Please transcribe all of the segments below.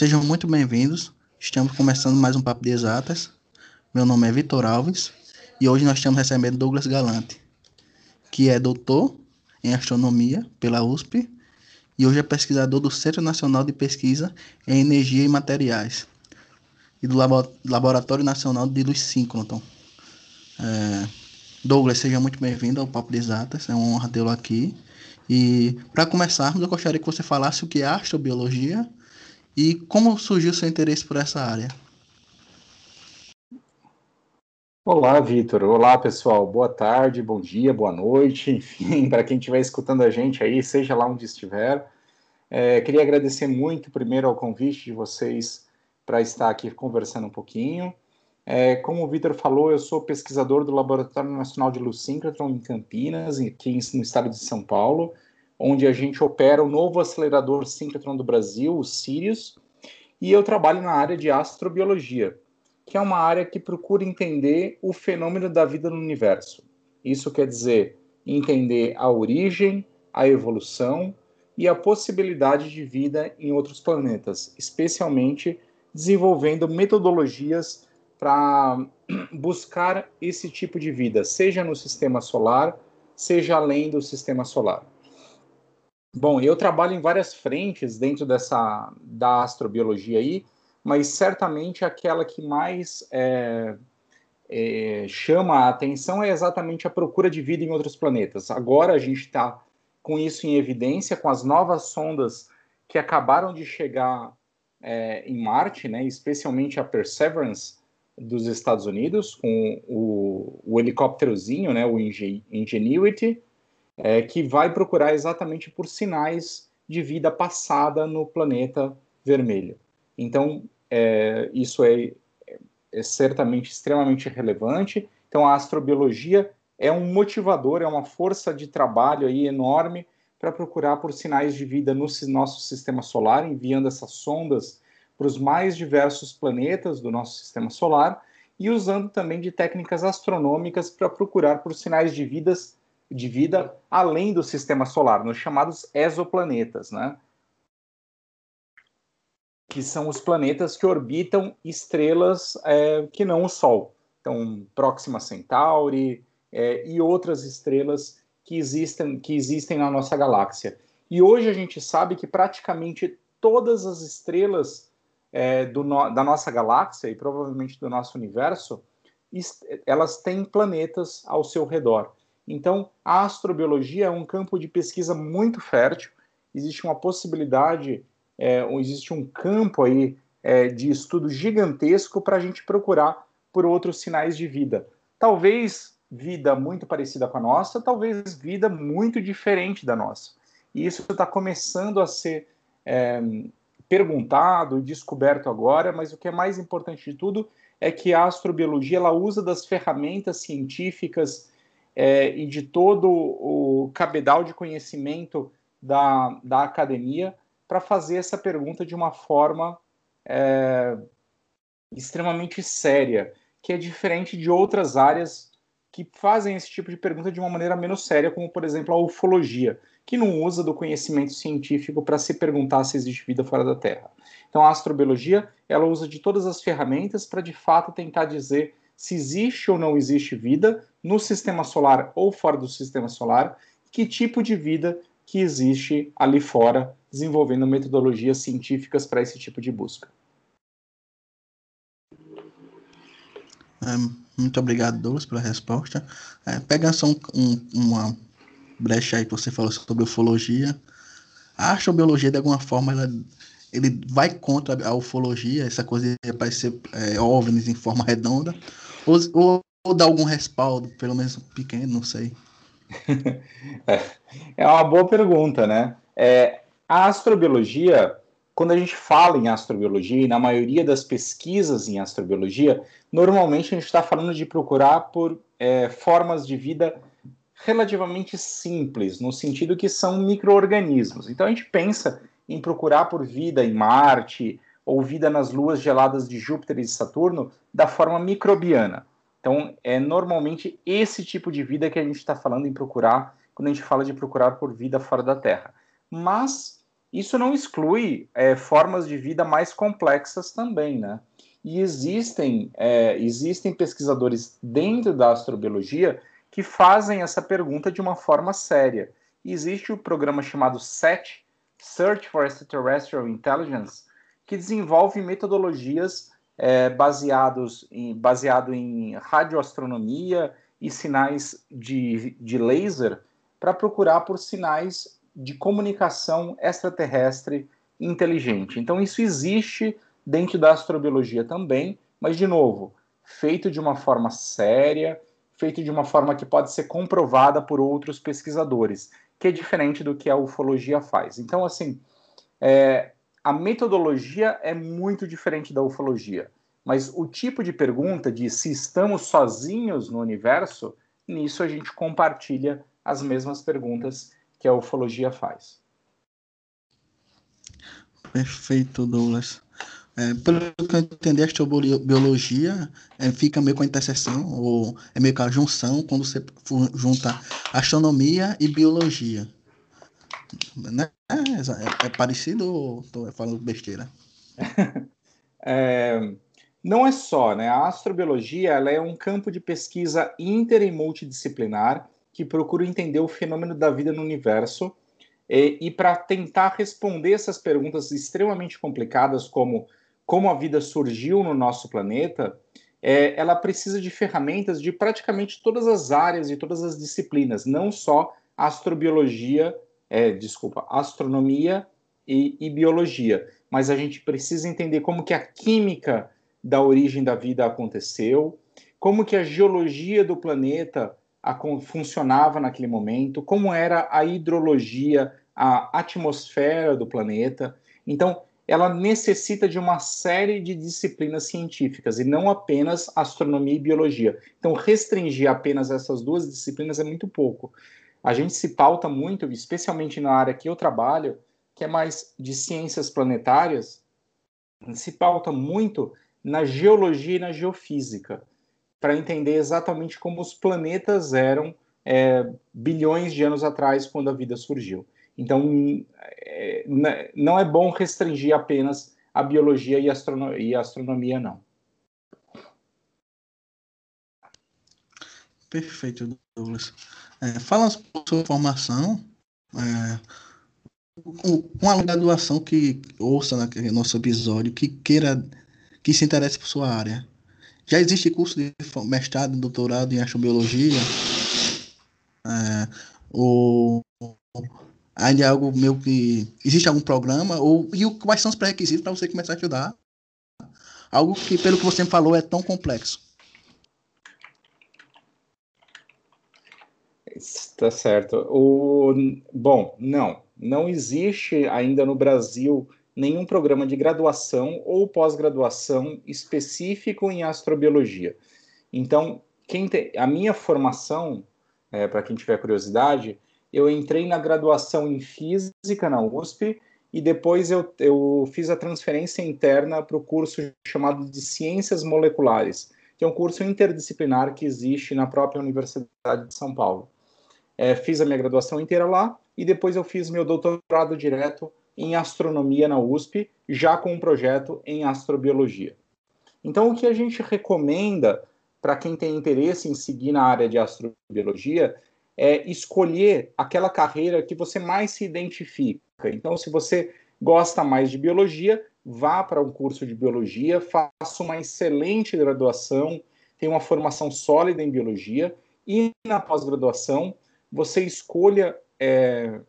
Sejam muito bem-vindos. Estamos começando mais um Papo de Exatas. Meu nome é Vitor Alves e hoje nós estamos recebendo Douglas Galante, que é doutor em astronomia pela USP e hoje é pesquisador do Centro Nacional de Pesquisa em Energia e Materiais e do Laboratório Nacional de Luz Síncroton. É, Douglas, seja muito bem-vindo ao Papo de Exatas, é uma honra tê-lo aqui. E para começarmos, eu gostaria que você falasse o que é astrobiologia e como surgiu seu interesse por essa área. Olá, Vitor. Olá, pessoal. Boa tarde, bom dia, boa noite. Enfim, para quem estiver escutando a gente aí, seja lá onde estiver. É, queria agradecer muito, primeiro, ao convite de vocês para estar aqui conversando um pouquinho. É, como o Vitor falou, eu sou pesquisador do Laboratório Nacional de Luz Síncrotron em Campinas, aqui no estado de São Paulo, onde a gente opera o novo acelerador síncrotron do Brasil, o Sirius, e eu trabalho na área de astrobiologia, que é uma área que procura entender o fenômeno da vida no universo. Isso quer dizer entender a origem, a evolução e a possibilidade de vida em outros planetas, especialmente desenvolvendo metodologias para buscar esse tipo de vida, seja no sistema solar, seja além do sistema solar. Bom, eu trabalho em várias frentes dentro dessa da astrobiologia aí, mas certamente aquela que mais é, é, chama a atenção é exatamente a procura de vida em outros planetas. Agora a gente está com isso em evidência, com as novas sondas que acabaram de chegar é, em Marte, né, especialmente a Perseverance, dos Estados Unidos, com o, o helicópterozinho, né, o Ingenuity, é, que vai procurar exatamente por sinais de vida passada no planeta vermelho. Então, é, isso é, é certamente extremamente relevante. Então, a astrobiologia é um motivador, é uma força de trabalho aí enorme para procurar por sinais de vida no nosso sistema solar, enviando essas sondas para os mais diversos planetas do nosso sistema solar e usando também de técnicas astronômicas para procurar por sinais de, vidas, de vida além do sistema solar, nos chamados exoplanetas, né? que são os planetas que orbitam estrelas é, que não o Sol. Então, Próxima Centauri é, e outras estrelas que existem, que existem na nossa galáxia. E hoje a gente sabe que praticamente todas as estrelas é, do no, da nossa galáxia e provavelmente do nosso universo, elas têm planetas ao seu redor. Então, a astrobiologia é um campo de pesquisa muito fértil. Existe uma possibilidade, é, existe um campo aí é, de estudo gigantesco para a gente procurar por outros sinais de vida. Talvez vida muito parecida com a nossa, talvez vida muito diferente da nossa. E isso está começando a ser é, perguntado descoberto agora, mas o que é mais importante de tudo é que a astrobiologia ela usa das ferramentas científicas é, e de todo o cabedal de conhecimento da, da academia para fazer essa pergunta de uma forma é, extremamente séria, que é diferente de outras áreas que fazem esse tipo de pergunta de uma maneira menos séria, como por exemplo a ufologia que não usa do conhecimento científico para se perguntar se existe vida fora da Terra. Então, a astrobiologia ela usa de todas as ferramentas para de fato tentar dizer se existe ou não existe vida no sistema solar ou fora do sistema solar, que tipo de vida que existe ali fora, desenvolvendo metodologias científicas para esse tipo de busca. É, muito obrigado, Douglas, pela resposta. É, só um, um, uma brecha aí que você falou sobre ufologia. A astrobiologia, de alguma forma, ela, ele vai contra a ufologia, essa coisa de aparecer é, OVNIs em forma redonda, ou, ou, dá algum respaldo, pelo menos pequeno, não sei. é uma boa pergunta, né? É, a astrobiologia, quando a gente fala em astrobiologia, e na maioria das pesquisas em astrobiologia, normalmente a gente está falando de procurar por é, formas de vida relativamente simples, no sentido que são micro-organismos. Então a gente pensa em procurar por vida em Marte ou vida nas luas geladas de Júpiter e de Saturno da forma microbiana. Então é normalmente esse tipo de vida que a gente está falando em procurar quando a gente fala de procurar por vida fora da Terra. Mas isso não exclui é, formas de vida mais complexas também, né? E existem, é, existem pesquisadores dentro da astrobiologia que fazem essa pergunta de uma forma séria. Existe o um programa chamado SET, Search for Extraterrestrial Intelligence, que desenvolve metodologias é, baseados em, baseado em radioastronomia e sinais de, de laser para procurar por sinais de comunicação extraterrestre inteligente. Então, isso existe dentro da astrobiologia também, mas, de novo, feito de uma forma séria, feito de uma forma que pode ser comprovada por outros pesquisadores, que é diferente do que a ufologia faz. Então, assim, é, a metodologia é muito diferente da ufologia, mas o tipo de pergunta de se estamos sozinhos no universo, nisso a gente compartilha as mesmas perguntas que a ufologia faz. Perfeito, Douglas. É, pelo que eu entendi, a astrobiologia é, fica meio com a interseção, ou é meio com a junção, quando você junta astronomia e biologia. Né? É, é, parecido ou estou falando besteira? é, não é só, né? A astrobiologia ela é um campo de pesquisa inter e multidisciplinar que procura entender o fenômeno da vida no universo e, e para tentar responder essas perguntas extremamente complicadas, como como a vida surgiu no nosso planeta, é, ela precisa de ferramentas de praticamente todas as áreas e todas as disciplinas, não só astrobiologia, é, desculpa, astronomia e, e, biologia, mas a gente precisa entender como que a química da origem da vida aconteceu, como que a geologia do planeta a, funcionava naquele momento, como era a hidrologia, a atmosfera do planeta. Então, ela necessita de uma série de disciplinas científicas e não apenas astronomia e biologia. Então, restringir apenas essas duas disciplinas é muito pouco. A gente se pauta muito, especialmente na área que eu trabalho, que é mais de ciências planetárias, se pauta muito na geologia e na geofísica para entender exatamente como os planetas eram é, bilhões de anos atrás, quando a vida surgiu. Então, é, não é bom restringir apenas a biologia e, astrono e a astronomia, não. Perfeito, Douglas. É, fala sobre sua formação, é, uma graduação que ouça naquele nosso episódio, que queira, que se interesse por sua área. Já existe curso de mestrado e doutorado em astrobiologia? É, ou ainda é algo meio que. Existe algum programa? Ou, e quais são os pré-requisitos para você começar a estudar? Algo que, pelo que você me falou, é tão complexo. Está certo. O, bom, não. Não existe ainda no Brasil nenhum programa de graduação ou pós-graduação específico em astrobiologia. Então, quem te, a minha formação, é, para quem tiver curiosidade, eu entrei na graduação em física na USP e depois eu, eu fiz a transferência interna para o curso chamado de Ciências Moleculares, que é um curso interdisciplinar que existe na própria Universidade de São Paulo. É, fiz a minha graduação inteira lá e depois eu fiz meu doutorado direto em astronomia na USP, já com um projeto em astrobiologia. Então, o que a gente recomenda para quem tem interesse em seguir na área de astrobiologia é escolher aquela carreira que você mais se identifica. Então, se você gosta mais de biologia, vá para um curso de biologia, faça uma excelente graduação, tenha uma formação sólida em biologia e na pós-graduação você escolha é,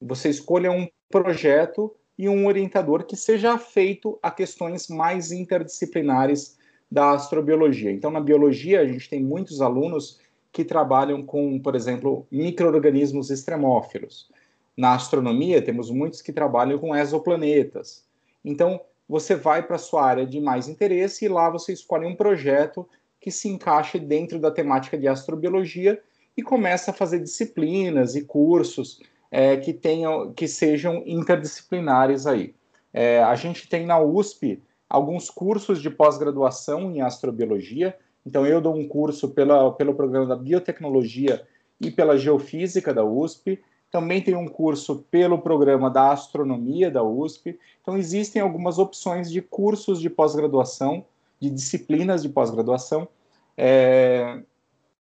você escolha um projeto e um orientador que seja afeito a questões mais interdisciplinares da astrobiologia. Então, na biologia, a gente tem muitos alunos que trabalham com, por exemplo, microorganismos extremófilos. Na astronomia, temos muitos que trabalham com exoplanetas. Então, você vai para a sua área de mais interesse e lá você escolhe um projeto que se encaixe dentro da temática de astrobiologia e começa a fazer disciplinas e cursos é, que tenham, que sejam interdisciplinares aí. É, a gente tem na USP alguns cursos de pós-graduação em astrobiologia. Então eu dou um curso pela, pelo programa da biotecnologia e pela geofísica da USP. também tem um curso pelo programa da astronomia da USP. Então, existem algumas opções de cursos de pós-graduação, de disciplinas de pós-graduação, é,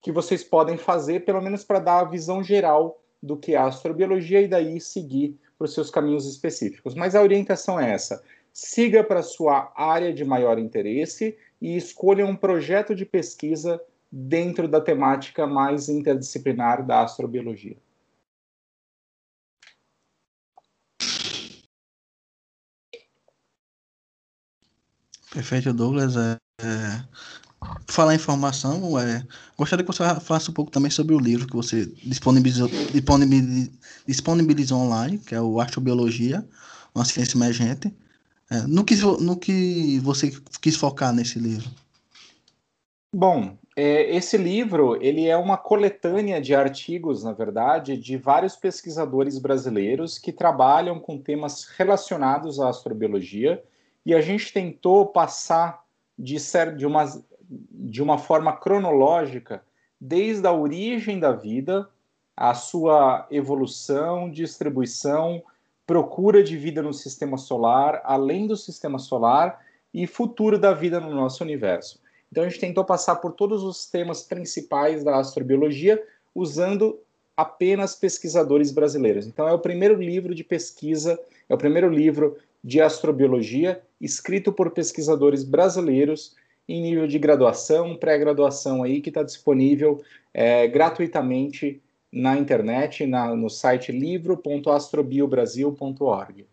que vocês podem fazer, pelo menos para dar a visão geral do que é a astrobiologia e daí seguir para os seus caminhos específicos. Mas a orientação é essa: siga para a sua área de maior interesse e escolha um projeto de pesquisa dentro da temática mais interdisciplinar da astrobiologia. Perfeito, Douglas. É, é, falar informação, é, gostaria que você falasse um pouco também sobre o livro que você disponibilizou, disponibilizou, disponibilizou online, que é o Astrobiologia, uma ciência emergente. É, no, que, no que você quis focar nesse livro? Bom, é, esse livro ele é uma coletânea de artigos, na verdade, de vários pesquisadores brasileiros que trabalham com temas relacionados à astrobiologia e a gente tentou passar de, ser, de, uma, de uma forma cronológica desde a origem da vida, a sua evolução, distribuição, procura de vida no sistema solar, além do sistema solar e futuro da vida no nosso universo. Então a gente tentou passar por todos os temas principais da astrobiologia usando apenas pesquisadores brasileiros. Então é o primeiro livro de pesquisa, é o primeiro livro de astrobiologia escrito por pesquisadores brasileiros em nível de graduação, pré-graduação aí, que está disponível é, gratuitamente na internet, na, no site livro.astrobiobrasil.org.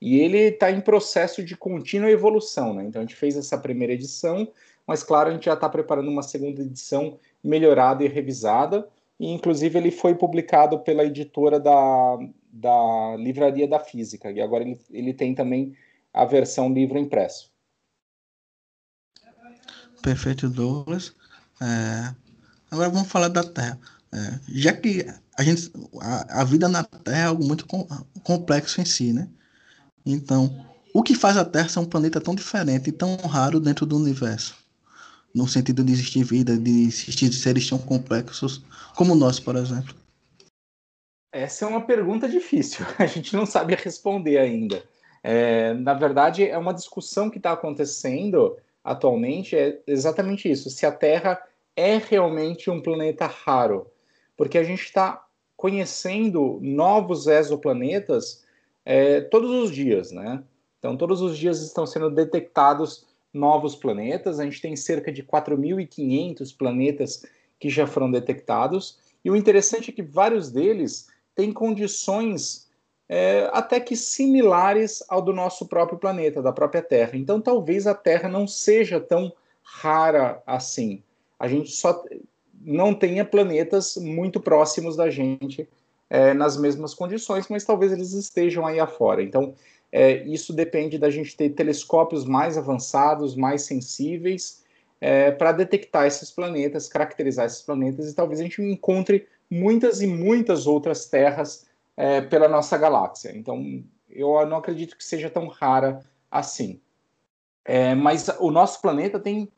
E ele está em processo de contínua evolução, né? Então a gente fez essa primeira edição, mas claro, a gente já está preparando uma segunda edição melhorada e revisada, e inclusive ele foi publicado pela editora da, da Livraria da Física, e agora ele, ele tem também a versão livro impresso. Perfeito, Douglas. É, agora vamos falar da Terra. É, já que a, gente, a, a, vida na Terra é algo muito com, complexo em si, né? Então, o que faz a Terra ser um planeta tão diferente e tão raro dentro do universo? No sentido de existir vida, de existir seres tão complexos como nós, por exemplo. Essa é uma pergunta difícil, a gente não sabe responder ainda. É, na verdade, é uma discussão que está acontecendo atualmente, é exatamente isso: se a Terra é realmente um planeta raro. Porque a gente está conhecendo novos exoplanetas é, todos os dias, né? Então, todos os dias estão sendo detectados novos planetas, a gente tem cerca de 4.500 planetas que já foram detectados, e o interessante é que vários deles tem condições é, até que similares ao do nosso próprio planeta, da própria Terra. Então, talvez a Terra não seja tão rara assim. A gente só não tenha planetas muito próximos da gente é, nas mesmas condições, mas talvez eles estejam aí afora. Então, é, isso depende da gente ter telescópios mais avançados, mais sensíveis, é, para detectar esses planetas, caracterizar esses planetas, e talvez a gente encontre muitas e muitas outras terras é, pela nossa galáxia. Então, eu não acredito que seja tão rara assim. É, mas o nosso planeta tem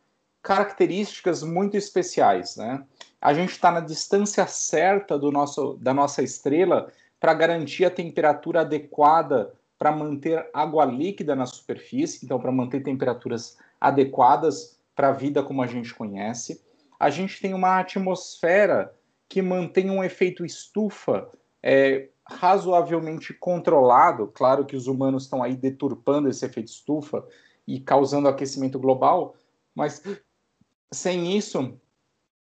características muito especiais, né? A gente está na distância certa do nosso, da nossa estrela para garantir a temperatura adequada para manter água líquida na superfície, então para manter temperaturas adequadas para a vida como a gente conhece. A gente tem uma atmosfera que mantém um efeito estufa é, razoavelmente controlado. Claro que os humanos estão aí deturpando esse efeito estufa e causando aquecimento global, mas sem isso,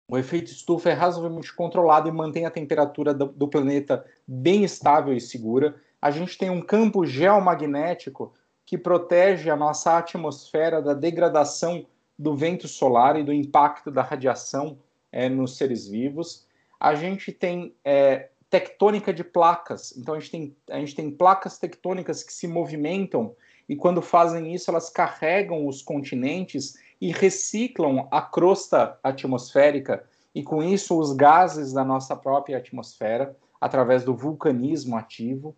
o efeito estufa é razoavelmente controlado e mantém a temperatura do, do planeta bem estável e segura. A gente tem um campo geomagnético que protege a nossa atmosfera da degradação do vento solar e do impacto da radiação é, nos seres vivos a gente tem é, tectônica de placas. Então a gente, tem, a gente tem placas tectônicas que se movimentam e quando fazem isso elas carregam os continentes e reciclam a crosta atmosférica e com isso os gases da nossa própria atmosfera através do vulcanismo ativo.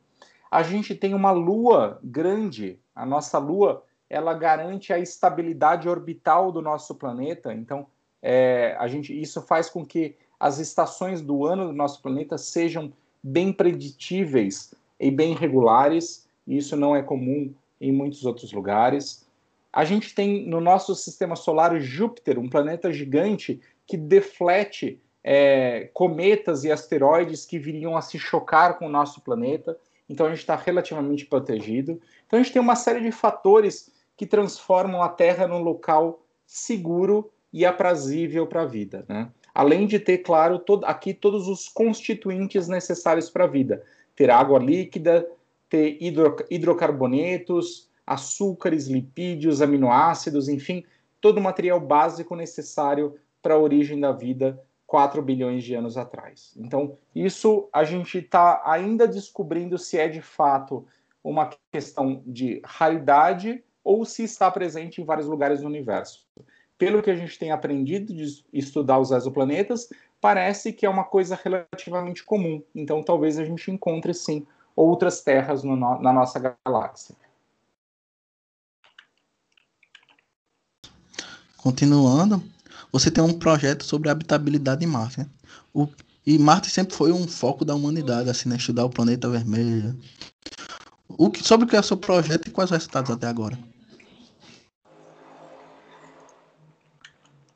A gente tem uma lua grande, a nossa lua, ela garante a estabilidade orbital do nosso planeta. Então, é, a gente, isso faz com que as estações do ano do nosso planeta sejam bem preditíveis e bem regulares, e isso não é comum em muitos outros lugares. A gente tem no nosso sistema solar Júpiter, um planeta gigante que deflete é, cometas e asteroides que viriam a se chocar com o nosso planeta. Então a gente está relativamente protegido. Então a gente tem uma série de fatores que transformam a Terra num local seguro e aprazível para a vida. Né? Além de ter, claro, todo, aqui todos os constituintes necessários para a vida: ter água líquida, ter hidro, hidrocarbonetos, açúcares, lipídios, aminoácidos, enfim, todo o material básico necessário para a origem da vida 4 bilhões de anos atrás. Então, isso a gente está ainda descobrindo se é de fato uma questão de raridade ou se está presente em vários lugares do universo. Pelo que a gente tem aprendido de estudar os exoplanetas, parece que é uma coisa relativamente comum. Então, talvez a gente encontre sim outras terras no, na nossa galáxia. Continuando, você tem um projeto sobre habitabilidade em Marte. Né? O, e Marte sempre foi um foco da humanidade, assim, né? estudar o planeta vermelho. O que, sobre o que é o seu projeto e quais os resultados até agora?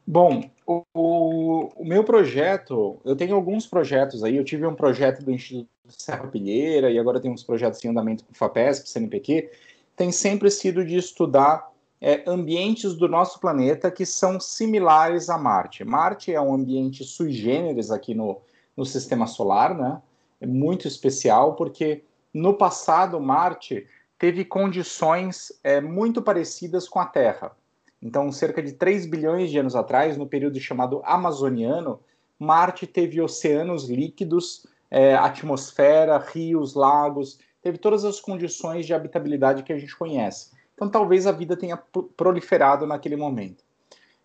Bom, o, o, meu projeto, eu tenho alguns projetos aí. Eu tive um projeto do Instituto Serra Pilheira e agora tenho uns projetos em andamento com FAPESP, CNPq. Tem sempre sido de estudar é, ambientes do nosso planeta que são similares a Marte. Marte é um ambiente sui generis aqui no, no sistema solar, né? É muito especial porque no passado Marte teve condições é, muito parecidas com a Terra. Então, cerca de 3 bilhões de anos atrás, no período chamado Amazoniano, Marte teve oceanos líquidos, é, atmosfera, rios, lagos, teve todas as condições de habitabilidade que a gente conhece. Então, talvez a vida tenha proliferado naquele momento.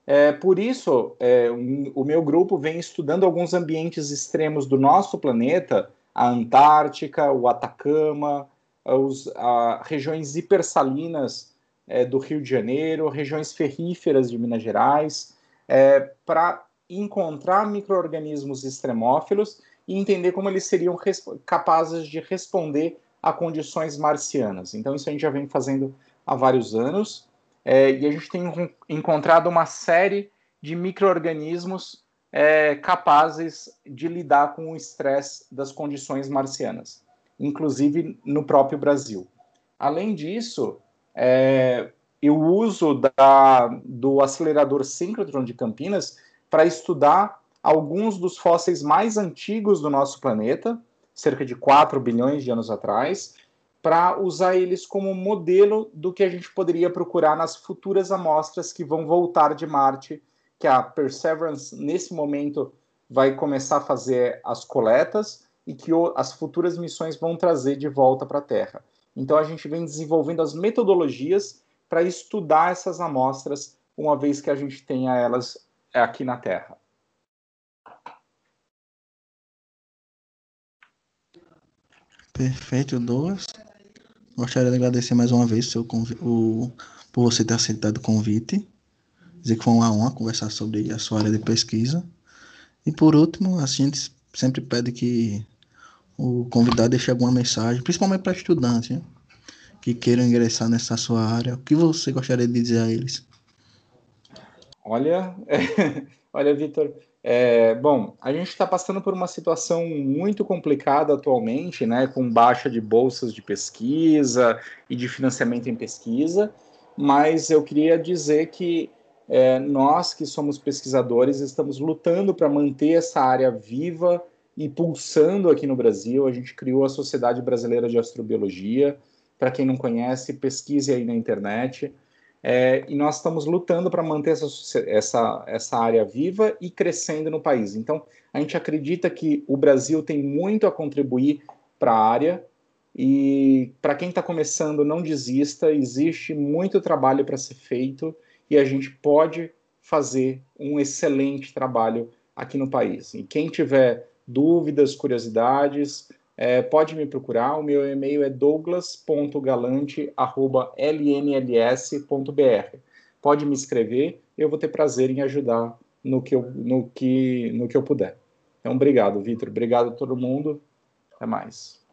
É, por isso, é, o meu grupo vem estudando alguns ambientes extremos do nosso planeta, a Antártica, o Atacama, os, a, regiões hipersalinas é, do Rio de Janeiro, regiões ferríferas de Minas Gerais, é, para encontrar micro-organismos extremófilos e entender como eles seriam capazes de responder a condições marcianas. Então, isso a gente já vem fazendo há vários anos, é, e a gente tem encontrado uma série de micro-organismos é, capazes de lidar com o estresse das condições marcianas, inclusive no próprio Brasil. Além disso, é, eu uso da, do acelerador síncrotron de Campinas para estudar alguns dos fósseis mais antigos do nosso planeta, cerca de 4 bilhões de anos atrás, para usar eles como modelo do que a gente poderia procurar nas futuras amostras que vão voltar de Marte, que a Perseverance, nesse momento, vai começar a fazer as coletas e que as futuras missões vão trazer de volta para a Terra. Então, a gente vem desenvolvendo as metodologias para estudar essas amostras, uma vez que a gente tenha elas aqui na Terra. Perfeito, Douglas. Gostaria de agradecer mais uma vez o, o, por você ter aceitado o convite. Dizer que foi uma honra conversar sobre a sua área de pesquisa. E por último, a gente sempre pede que o convidado deixe alguma mensagem, principalmente para estudantes né, que queiram ingressar nessa sua área. O que você gostaria de dizer a eles? Olha, olha, Vitor, é, bom, a gente está passando por uma situação muito complicada atualmente, né, com baixa de bolsas de pesquisa e de financiamento em pesquisa, mas eu queria dizer que é, nós que somos pesquisadores estamos lutando para manter essa área viva e pulsando aqui no Brasil. A gente criou a Sociedade Brasileira de Astrobiologia. Para quem não conhece, pesquise aí na internet. É, e nós estamos lutando para manter essa, essa, essa área viva e crescendo no país. Então, a gente acredita que o Brasil tem muito a contribuir para a área. E para quem está começando, não desista, existe muito trabalho para ser feito e a gente pode fazer um excelente trabalho aqui no país. E quem tiver dúvidas, curiosidades, é, pode me procurar, o meu e-mail é douglas.galante.lnls.br. Pode me escrever, eu vou ter prazer em ajudar no que eu, no que, no que eu puder. Então, obrigado, Vitor. Obrigado a todo mundo. Até mais.